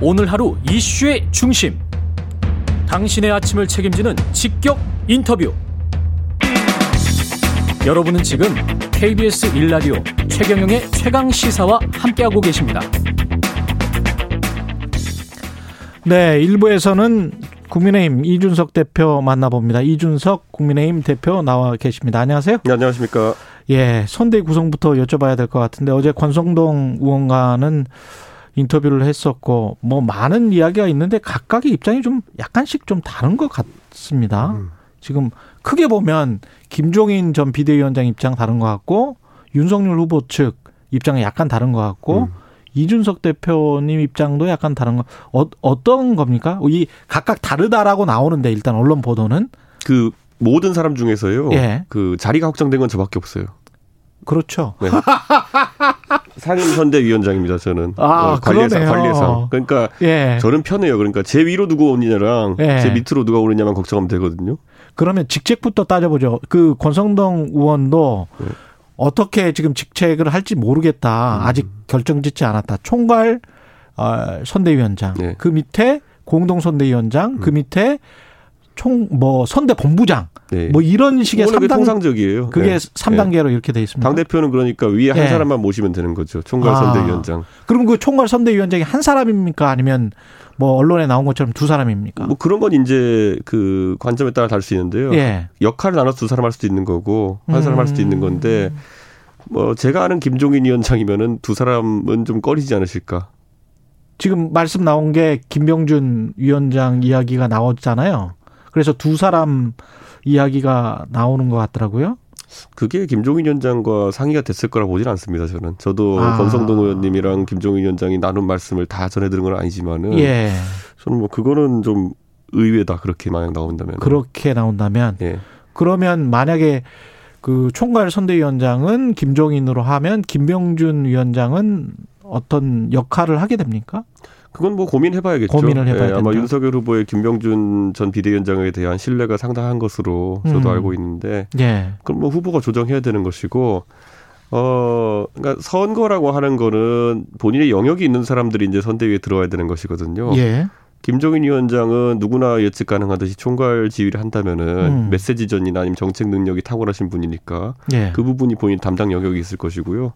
오늘 하루 이슈의 중심. 당신의 아침을 책임지는 직격 인터뷰. 여러분은 지금 KBS 1라디오 최경영의 최강 시사와 함께하고 계십니다. 네, 1부에서는 국민의힘 이준석 대표 만나봅니다. 이준석 국민의힘 대표 나와 계십니다. 안녕하세요. 네, 안녕하십니까. 예, 선대 구성부터 여쭤봐야 될 것 같은데 어제 권성동 의원과는 인터뷰를 했었고 뭐 많은 이야기가 있는데 각각의 입장이 좀 약간씩 좀 다른 것 같습니다. 음. 지금 크게 보면 김종인 전 비대위원장 입장 다른 것 같고 윤석열 후보 측 입장이 약간 다른 것 같고 음. 이준석 대표님 입장도 약간 다른 거 어, 어떤 겁니까? 이 각각 다르다라고 나오는데 일단 언론 보도는 그 모든 사람 중에서요. 예. 그 자리가 확정된 건 저밖에 없어요. 그렇죠. 네. 상임 선대위원장입니다. 저는 아, 어, 관리상 관리상. 그러니까 예. 저는 편해요. 그러니까 제 위로 누가 오느냐랑 예. 제 밑으로 누가 오느냐만 걱정하면 되거든요. 그러면 직책부터 따져보죠. 그 권성동 의원도 네. 어떻게 지금 직책을 할지 모르겠다. 음. 아직 결정짓지 않았다. 총괄 어, 선대위원장. 네. 그 밑에 공동 선대위원장. 그 음. 그 밑에 총 뭐 선대 본부장. 네. 뭐 이런 식의 3단 통상적이에요. 그게 네. 3단계로 이렇게 돼 있습니다. 당 대표는 그러니까 위에 한 네. 사람만 모시면 되는 거죠. 총괄 아. 선대위원장. 그럼 그 총괄 선대위원장이 한 사람입니까? 아니면 뭐 언론에 나온 것처럼 두 사람입니까? 뭐 그런 건 이제 그 관점에 따라 다를 수 있는데요. 예. 역할을 나눠서 두 사람 할 수도 있는 거고 한 사람 음. 할 수도 있는 건데 뭐 제가 아는 김종인 위원장이면은 두 사람은 좀 꺼리지 않으실까. 지금 말씀 나온 게 김병준 위원장 이야기가 나왔잖아요. 그래서 두 사람 이야기가 나오는 것 같더라고요. 그게 김종인 위원장과 상의가 됐을 거라 보지는 않습니다. 저는 저도 아. 권성동 의원님이랑 김종인 위원장이 나눈 말씀을 다 전해드린 건 아니지만은 예. 저는 뭐 그거는 좀 의외다 그렇게 만약 나온다면 그렇게 나온다면 예. 그러면 만약에 그 총괄 선대위원장은 김종인으로 하면 김병준 위원장은 어떤 역할을 하게 됩니까? 그건 뭐 고민해봐야겠죠. 고민을 해봐야 예, 아마 윤석열 후보의 김병준 전 비대위원장에 대한 신뢰가 상당한 것으로 저도 음. 알고 있는데, 예. 그럼 뭐 후보가 조정해야 되는 것이고, 어, 그러니까 선거라고 하는 거는 본인의 영역이 있는 사람들이 이제 선대위에 들어와야 되는 것이거든요. 예. 김종인 위원장은 누구나 예측 가능하듯이 총괄 지휘를 한다면은 음. 메시지전이나 아니면 정책 능력이 탁월하신 분이니까 예. 그 부분이 본인 담당 영역이 있을 것이고요.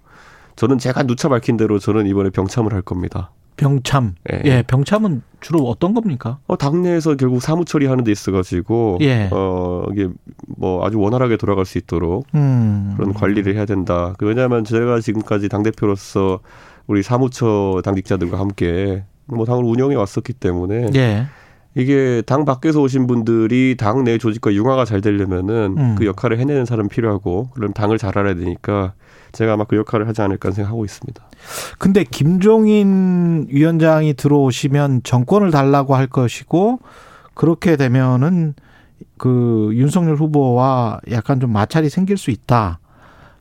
저는 제가 누차 밝힌 대로 저는 이번에 병참을 할 겁니다. 병참. 예. 예. 병참은 주로 어떤 겁니까? 어, 당내에서 결국 사무 처리하는 데 있어가지고, 예. 어, 이게 뭐 아주 원활하게 돌아갈 수 있도록 음. 그런 관리를 해야 된다. 그 왜냐하면 제가 지금까지 당 대표로서 우리 사무처 당직자들과 함께 뭐 당을 운영해 왔었기 때문에 예. 이게 당 밖에서 오신 분들이 당 내 조직과 융화가 잘 되려면은 음. 그 역할을 해내는 사람 필요하고 그럼 당을 잘 알아야 되니까 제가 아마 그 역할을 하지 않을까 생각하고 있습니다. 근데 김종인 위원장이 들어오시면 정권을 달라고 할 것이고 그렇게 되면은 그 윤석열 후보와 약간 좀 마찰이 생길 수 있다.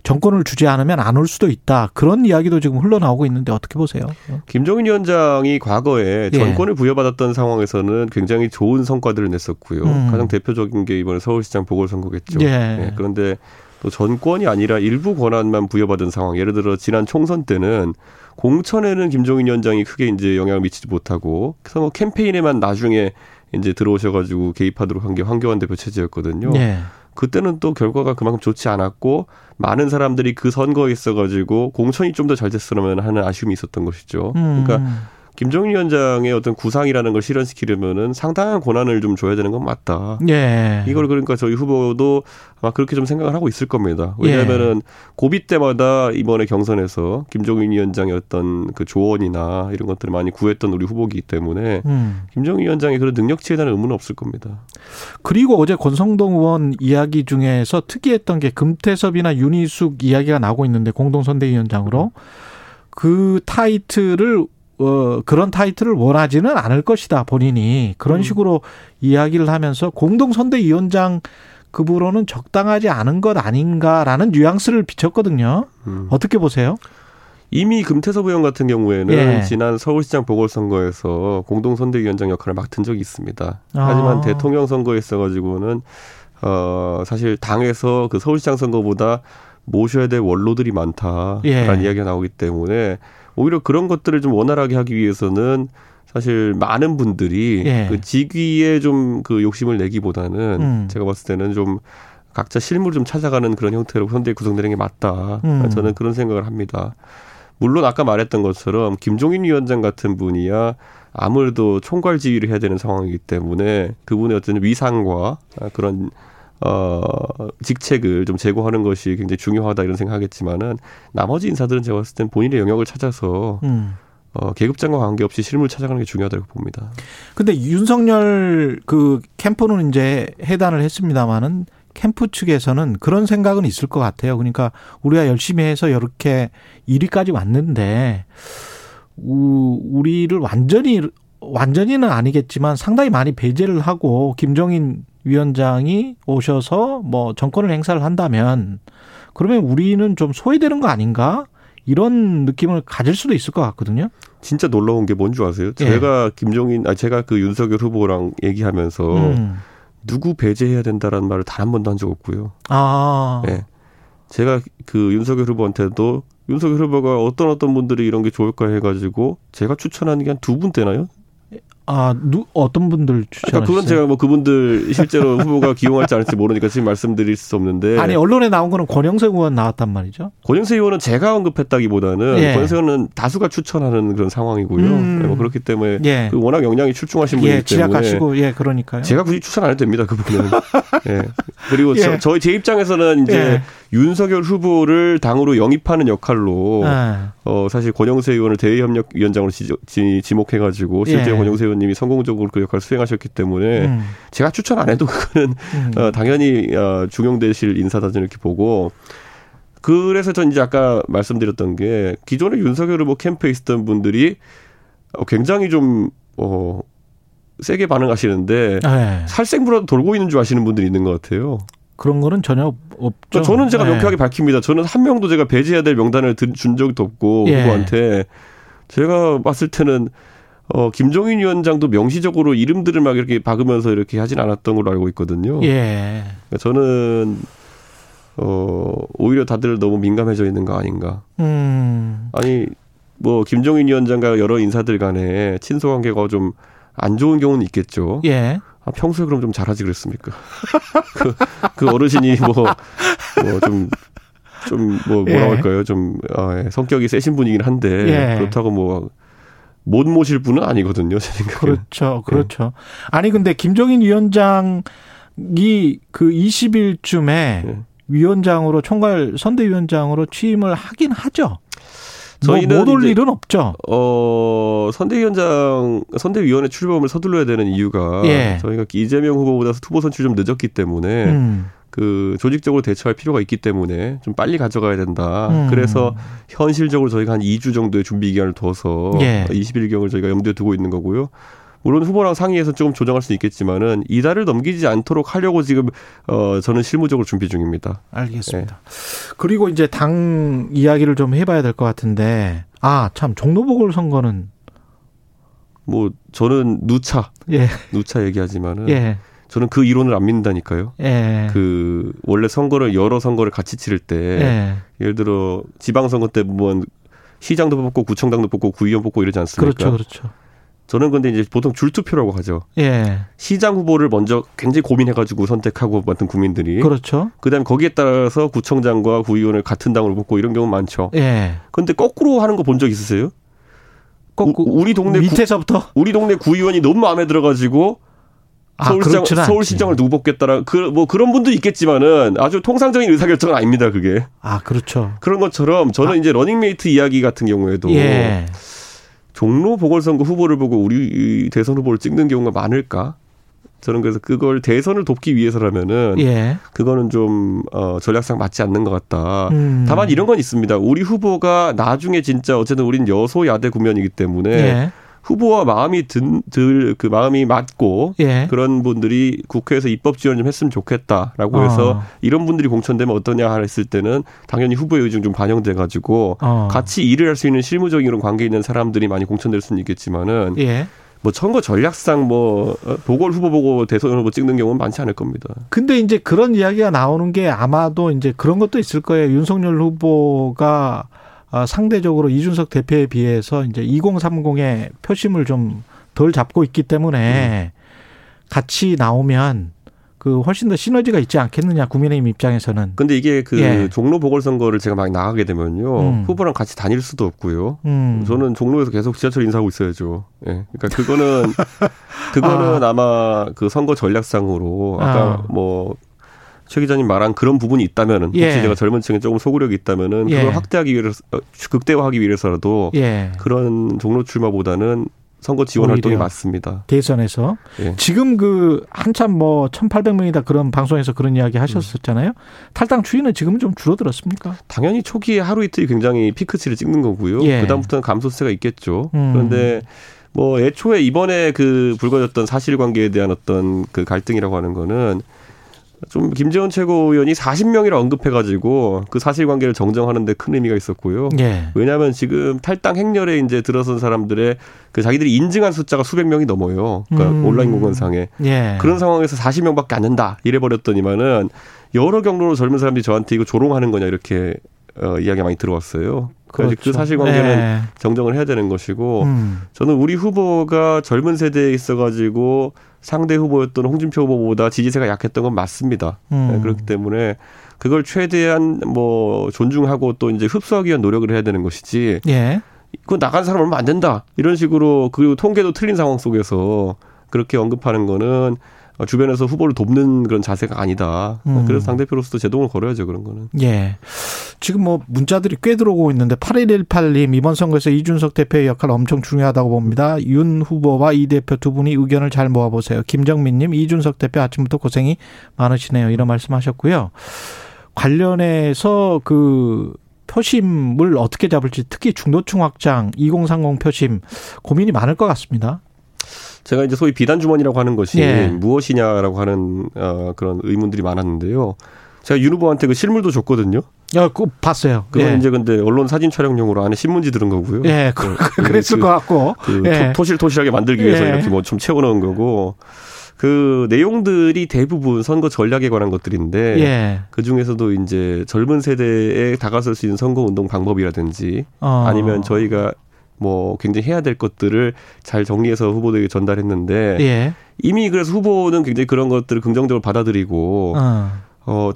정권을 주지 않으면 안 올 수도 있다. 그런 이야기도 지금 흘러나오고 있는데 어떻게 보세요? 김종인 위원장이 과거에 예. 정권을 부여받았던 상황에서는 굉장히 좋은 성과들을 냈었고요. 음. 가장 대표적인 게 이번에 서울시장 보궐선거겠죠. 예. 네. 그런데 또 전권이 아니라 일부 권한만 부여받은 상황. 예를 들어 지난 총선 때는 공천에는 김종인 위원장이 크게 이제 영향을 미치지 못하고 그래서 뭐 캠페인에만 나중에 이제 들어오셔가지고 개입하도록 한 게 황교안 대표 체제였거든요. 예. 그때는 또 결과가 그만큼 좋지 않았고 많은 사람들이 그 선거에 있어가지고 공천이 좀 더 잘 됐으면 하는 아쉬움이 있었던 것이죠. 음. 그러니까 김정일 위원장의 어떤 구상이라는 걸 실현시키려면은 상당한 권한을 좀 줘야 되는 건 맞다. 예. 이걸 그러니까 저희 후보도 아마 그렇게 좀 생각을 하고 있을 겁니다. 왜냐하면은 예. 고비 때마다 이번에 경선에서 김종인 위원장의 어떤 그 조언이나 이런 것들을 많이 구했던 우리 후보이기 때문에 음. 김정인 위원장의 그런 능력치에 대한 의문은 없을 겁니다. 그리고 어제 권성동 의원 이야기 중에서 특이했던 게 금태섭이나 윤희숙 이야기가 나오고 있는데 공동선대위원장으로 그 타이틀을 어, 그런 타이틀을 원하지는 않을 것이다 본인이 그런 음. 식으로 이야기를 하면서 공동선대위원장 급으로는 적당하지 않은 것 아닌가라는 뉘앙스를 비췄거든요. 음. 어떻게 보세요? 이미 금태섭 의원 같은 경우에는 예. 지난 서울시장 보궐선거에서 공동선대위원장 역할을 맡은 적이 있습니다. 하지만 아. 대통령 선거에 있어가지고는 어 사실 당에서 그 서울시장 선거보다 모셔야 될 원로들이 많다라는 예. 이야기가 나오기 때문에 오히려 그런 것들을 좀 원활하게 하기 위해서는 사실 많은 분들이 예. 그 직위에 좀 그 욕심을 내기보다는 음. 제가 봤을 때는 좀 각자 실물을 좀 찾아가는 그런 형태로 현대 구성되는 게 맞다. 음. 저는 그런 생각을 합니다. 물론 아까 말했던 것처럼 김종인 위원장 같은 분이야 아무래도 총괄 지휘를 해야 되는 상황이기 때문에 그분의 어떤 위상과 그런 어, 직책을 좀 제고하는 것이 굉장히 중요하다 이런 생각하겠지만은 나머지 인사들은 제가 봤을 땐 본인의 영역을 찾아서 음. 어, 계급장과 관계없이 실물 찾아가는 게 중요하다고 봅니다. 근데 윤석열 그 캠프는 이제 해단을 했습니다마는 캠프 측에서는 그런 생각은 있을 것 같아요. 그러니까 우리가 열심히 해서 이렇게 1위까지 왔는데 우리를 완전히 완전히는 아니겠지만 상당히 많이 배제를 하고 김종인 위원장이 오셔서 뭐 정권을 행사를 한다면 그러면 우리는 좀 소외되는 거 아닌가? 이런 느낌을 가질 수도 있을 것 같거든요. 진짜 놀라운 게 뭔지 아세요? 예. 제가 김종인, 아 제가 그 윤석열 후보랑 얘기하면서 음. 누구 배제해야 된다라는 말을 단 한 번도 한 적 없고요. 아. 예. 제가 그 윤석열 후보한테도 윤석열 후보가 어떤 어떤 분들이 이런 게 좋을까 해가지고 제가 추천하는 게 한 두 분 되나요? 아, 누, 어떤 분들? 그러니까 그건 제가 뭐 그분들 실제로 후보가 기용할지 않을지 모르니까 지금 말씀드릴 수 없는데. 아니, 언론에 나온 거는 권영세 의원 나왔단 말이죠? 권영세 의원은 제가 언급했다기보다는 예. 권영세 의원은 다수가 추천하는 그런 상황이고요. 음. 네, 뭐 그렇기 때문에 예. 그 워낙 역량이 출중하신 분이기 예, 때문에. 지략하시고, 예, 그러니까요. 제가 굳이 추천 안 해도 됩니다, 그분은. 예. 그리고 저, 저희 제 입장에서는 이제 예. 윤석열 후보를 당으로 영입하는 역할로 아. 어 사실 권영세 의원을 대외협력위원장으로 지, 지, 지목해가지고 실제 예. 권영세 의원님이 성공적으로 그 역할을 수행하셨기 때문에 음. 제가 추천 안 해도 그거는 음. 어, 당연히 어, 중용되실 인사다 이렇게 보고 그래서 전 이제 아까 말씀드렸던 게 기존에 윤석열 후보 캠프에 있었던 분들이 어, 굉장히 좀 어. 세게 반응하시는데 네. 살생부라도 돌고 있는 줄 아시는 분들이 있는 것 같아요. 그런 거는 전혀 없죠. 그러니까 저는 제가 네. 명쾌하게 밝힙니다. 저는 한 명도 제가 배제해야 될 명단을 준 적도 없고 예. 후보한테 제가 봤을 때는 어 김종인 위원장도 명시적으로 이름들을 막 이렇게 박으면서 이렇게 하진 않았던 걸로 알고 있거든요. 예. 그러니까 저는 어 오히려 다들 너무 민감해져 있는 거 아닌가. 음. 아니 뭐 김종인 위원장과 여러 인사들 간에 친소 관계가 좀 안 좋은 경우는 있겠죠. 예. 아, 평소에 그럼 좀 잘하지 그랬습니까? 그, 그 어르신이 뭐, 뭐 좀, 좀, 뭐, 뭐라고 예. 할까요? 좀, 아, 예. 성격이 세신 분이긴 한데, 예. 그렇다고 뭐, 못 모실 분은 아니거든요, 제 생각에. 그렇죠, 예. 그렇죠. 아니, 근데 김종인 위원장이 그 20일쯤에 예. 위원장으로, 총괄 선대위원장으로 취임을 하긴 하죠. 저희는 뭐 못올 일은 없죠. 어 선대위원장 선대위원회 출범을 서둘러야 되는 이유가 예. 저희가 이재명 후보보다 후보 선출 좀 늦었기 때문에 음. 그 조직적으로 대처할 필요가 있기 때문에 좀 빨리 가져가야 된다. 음. 그래서 현실적으로 저희가 한 2주 정도의 준비 기간을 둬서 예. 20일경을 저희가 염두에 두고 있는 거고요. 물론 후보랑 상의해서 조금 조정할 수 있겠지만은 이달을 넘기지 않도록 하려고 지금 어 저는 실무적으로 준비 중입니다. 알겠습니다. 네. 그리고 이제 당 이야기를 좀 해봐야 될 것 같은데 아 참 종로 보궐 선거는 뭐 저는 누차 예. 누차 얘기하지만은 예. 저는 그 이론을 안 믿는다니까요. 예. 그 원래 선거를 여러 선거를 같이 치를 때 예. 예를 들어 지방선거 때 보면 시장도 뽑고 구청장도 뽑고 구의원 뽑고 이러지 않습니까? 그렇죠, 그렇죠. 저는 근데 이제 보통 줄투표라고 하죠. 예. 시장 후보를 먼저 굉장히 고민해가지고 선택하고 맡은 국민들이. 그렇죠. 그 다음에 거기에 따라서 구청장과 구의원을 같은 당으로 뽑고 이런 경우 많죠. 예. 근데 거꾸로 하는 거 본 적 있으세요? 거꾸 우리 동네 밑에서부터 구, 우리 동네 구의원이 너무 마음에 들어가지고 아, 서울시장 서울시장을 누구 뽑겠다라 그 뭐 그런 분도 있겠지만은 아주 통상적인 의사결정은 아닙니다 그게. 아 그렇죠. 그런 것처럼 저는 아. 이제 러닝메이트 이야기 같은 경우에도. 예. 종로 보궐선거 후보를 보고 우리 대선 후보를 찍는 경우가 많을까? 저는 그래서 그걸 대선을 돕기 위해서라면은 예. 그거는 좀 어, 전략상 맞지 않는 것 같다. 음. 다만 이런 건 있습니다. 우리 후보가 나중에 진짜 어쨌든 우린 여소야대 국면이기 때문에 예. 후보와 마음이 든, 들, 그 마음이 맞고 예. 그런 분들이 국회에서 입법 지원 좀 했으면 좋겠다라고 해서 어. 이런 분들이 공천되면 어떠냐 했을 때는 당연히 후보의 의중 좀 반영돼 가지고 어. 같이 일을 할 수 있는 실무적인 이런 관계 있는 사람들이 많이 공천될 수는 있겠지만은 예. 뭐 선거 전략상 뭐 어, 보궐 후보 보고 대선 후보 찍는 경우는 많지 않을 겁니다. 근데 이제 그런 이야기가 나오는 게 아마도 이제 그런 것도 있을 거예요. 윤석열 후보가 아, 상대적으로 이준석 대표에 비해서 이제 2030의 표심을 좀 덜 잡고 있기 때문에 음. 같이 나오면 그 훨씬 더 시너지가 있지 않겠느냐 국민의힘 입장에서는. 근데 이게 그 예. 종로 보궐선거를 제가 막 나가게 되면요 음. 후보랑 같이 다닐 수도 없고요. 음. 저는 종로에서 계속 지하철 인사하고 있어야죠. 예. 그러니까 그거는 그거는 아. 마그 선거 전략상으로 아까 아. 뭐 최 기자님 말한 그런 부분이 있다면은 혹시 예. 제가 젊은 층에 조금 소구력이 있다면은 그걸 예. 확대하기 위해서 어, 극대화하기 위해서라도 예. 그런 종로 출마보다는 선거 지원 활동이 맞습니다. 대선에서 예. 지금 그 한참 뭐 1,800명이다 그런 방송에서 그런 이야기 하셨었잖아요. 음. 탈당 추이는 지금은 좀 줄어들었습니까? 당연히 초기에 하루 이틀이 굉장히 피크치를 찍는 거고요. 예. 그다음부터는 감소세가 있겠죠. 음. 그런데 뭐 애초에 이번에 그 불거졌던 사실관계에 대한 어떤 그 갈등이라고 하는 거는 좀 김재원 최고위원이 40명이라 언급해가지고 그 사실관계를 정정하는데 큰 의미가 있었고요. 예. 왜냐하면 지금 탈당 행렬에 이제 들어선 사람들의 그 자기들이 인증한 숫자가 수백 명이 넘어요. 그러니까 음. 온라인 공간상에 예. 그런 상황에서 40명밖에 안 된다 이래 버렸더니만은 여러 경로로 젊은 사람들이 저한테 이거 조롱하는 거냐 이렇게 어, 이야기가 많이 들어왔어요. 그래서 그 그렇죠. 그 사실관계는 네. 정정을 해야 되는 것이고 음. 저는 우리 후보가 젊은 세대에 있어가지고 상대 후보였던 홍준표 후보보다 지지세가 약했던 건 맞습니다. 음. 네, 그렇기 때문에 그걸 최대한 뭐 존중하고 또 이제 흡수하기 위한 노력을 해야 되는 것이지. 예. 그거 나간 사람 얼마 안 된다. 이런 식으로 그리고 통계도 틀린 상황 속에서 그렇게 언급하는 거는 어, 주변에서 후보를 돕는 그런 자세가 아니다. 음. 그래서 당대표로서도 제동을 걸어야죠, 그런 거는. 예. 지금 뭐 문자들이 꽤 들어오고 있는데 8118님 이번 선거에서 이준석 대표의 역할 엄청 중요하다고 봅니다. 윤 후보와 이 대표 두 분이 의견을 잘 모아보세요. 김정민님 이준석 대표 아침부터 고생이 많으시네요. 이런 말씀하셨고요. 관련해서 그 표심을 어떻게 잡을지 특히 중도층 확장 2030 표심 고민이 많을 것 같습니다. 제가 이제 소위 비단 주머니라고 하는 것이 예. 무엇이냐라고 하는 어, 그런 의문들이 많았는데요. 제가 윤 후보한테 그 실물도 줬거든요. 야, 그 봤어요. 그건 예. 이제 근데 언론 사진 촬영용으로 안에 신문지 들은 거고요. 예, 그, 그, 그랬을 그, 것 같고. 그 예. 토실토실하게 만들기 위해서 예. 이렇게 뭐 좀 채워놓은 거고. 그 내용들이 대부분 선거 전략에 관한 것들인데 예. 그 중에서도 이제 젊은 세대에 다가설 수 있는 선거 운동 방법이라든지 어. 아니면 저희가 뭐 굉장히 해야 될 것들을 잘 정리해서 후보들에게 전달했는데 예. 이미 그래서 후보는 굉장히 그런 것들을 긍정적으로 받아들이고 어. 어,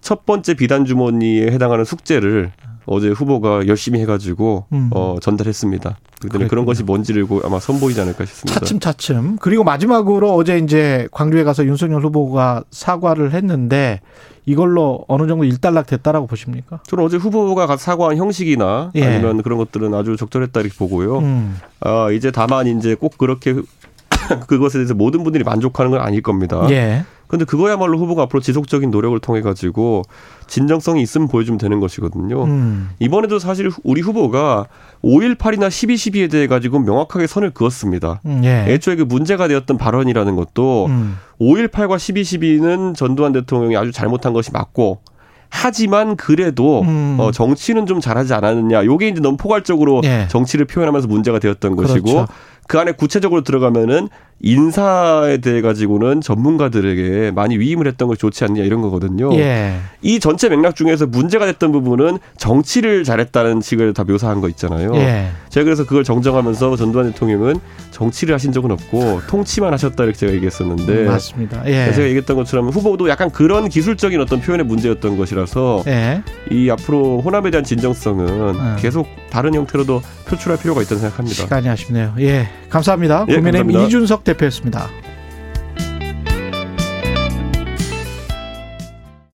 첫 번째 비단 주머니에 해당하는 숙제를 어제 후보가 열심히 해가지고 음. 어, 전달했습니다. 그랬 그런 것이 뭔지를 아마 선보이지 않을까 싶습니다. 차츰 차츰 그리고 마지막으로 어제 이제 광주에 가서 윤석열 후보가 사과를 했는데 이걸로 어느 정도 일단락 됐다라고 보십니까? 저는 어제 후보가 사과한 형식이나 예. 아니면 그런 것들은 아주 적절했다 이렇게 보고요. 음. 아 이제 다만 이제 꼭 그렇게 그것에 대해서 모든 분들이 만족하는 건 아닐 겁니다. 예. 근데 그거야말로 후보가 앞으로 지속적인 노력을 통해 가지고 진정성이 있으면 보여주면 되는 것이거든요. 음. 이번에도 사실 우리 후보가 5.18이나 12.12에 대해 가지고 명확하게 선을 그었습니다. 음, 예. 애초에 그 문제가 되었던 발언이라는 것도 음. 5.18과 12.12는 전두환 대통령이 아주 잘못한 것이 맞고 하지만 그래도 음. 어, 정치는 좀 잘하지 않았느냐. 요게 이제 너무 포괄적으로 예. 정치를 표현하면서 문제가 되었던 그렇죠. 것이고 그 안에 구체적으로 들어가면은 인사에 대해 가지고는 전문가들에게 많이 위임을 했던 것이 좋지 않냐 이런 거거든요. 예. 이 전체 맥락 중에서 문제가 됐던 부분은 정치를 잘했다는 식을 다 묘사한 거 있잖아요. 예. 제가 그래서 그걸 정정하면서 전두환 대통령은 정치를 하신 적은 없고 통치만 하셨다 이렇게 제가 얘기했었는데 음, 맞습니다. 예. 제가 얘기했던 것처럼 후보도 약간 그런 기술적인 어떤 표현의 문제였던 것이라서 예. 이 앞으로 호남에 대한 진정성은 음. 계속 다른 형태로도 표출할 필요가 있다고 생각합니다. 시간이 아쉽네요. 예, 감사합니다. 예, 국민의힘 이준석 대표였습니다.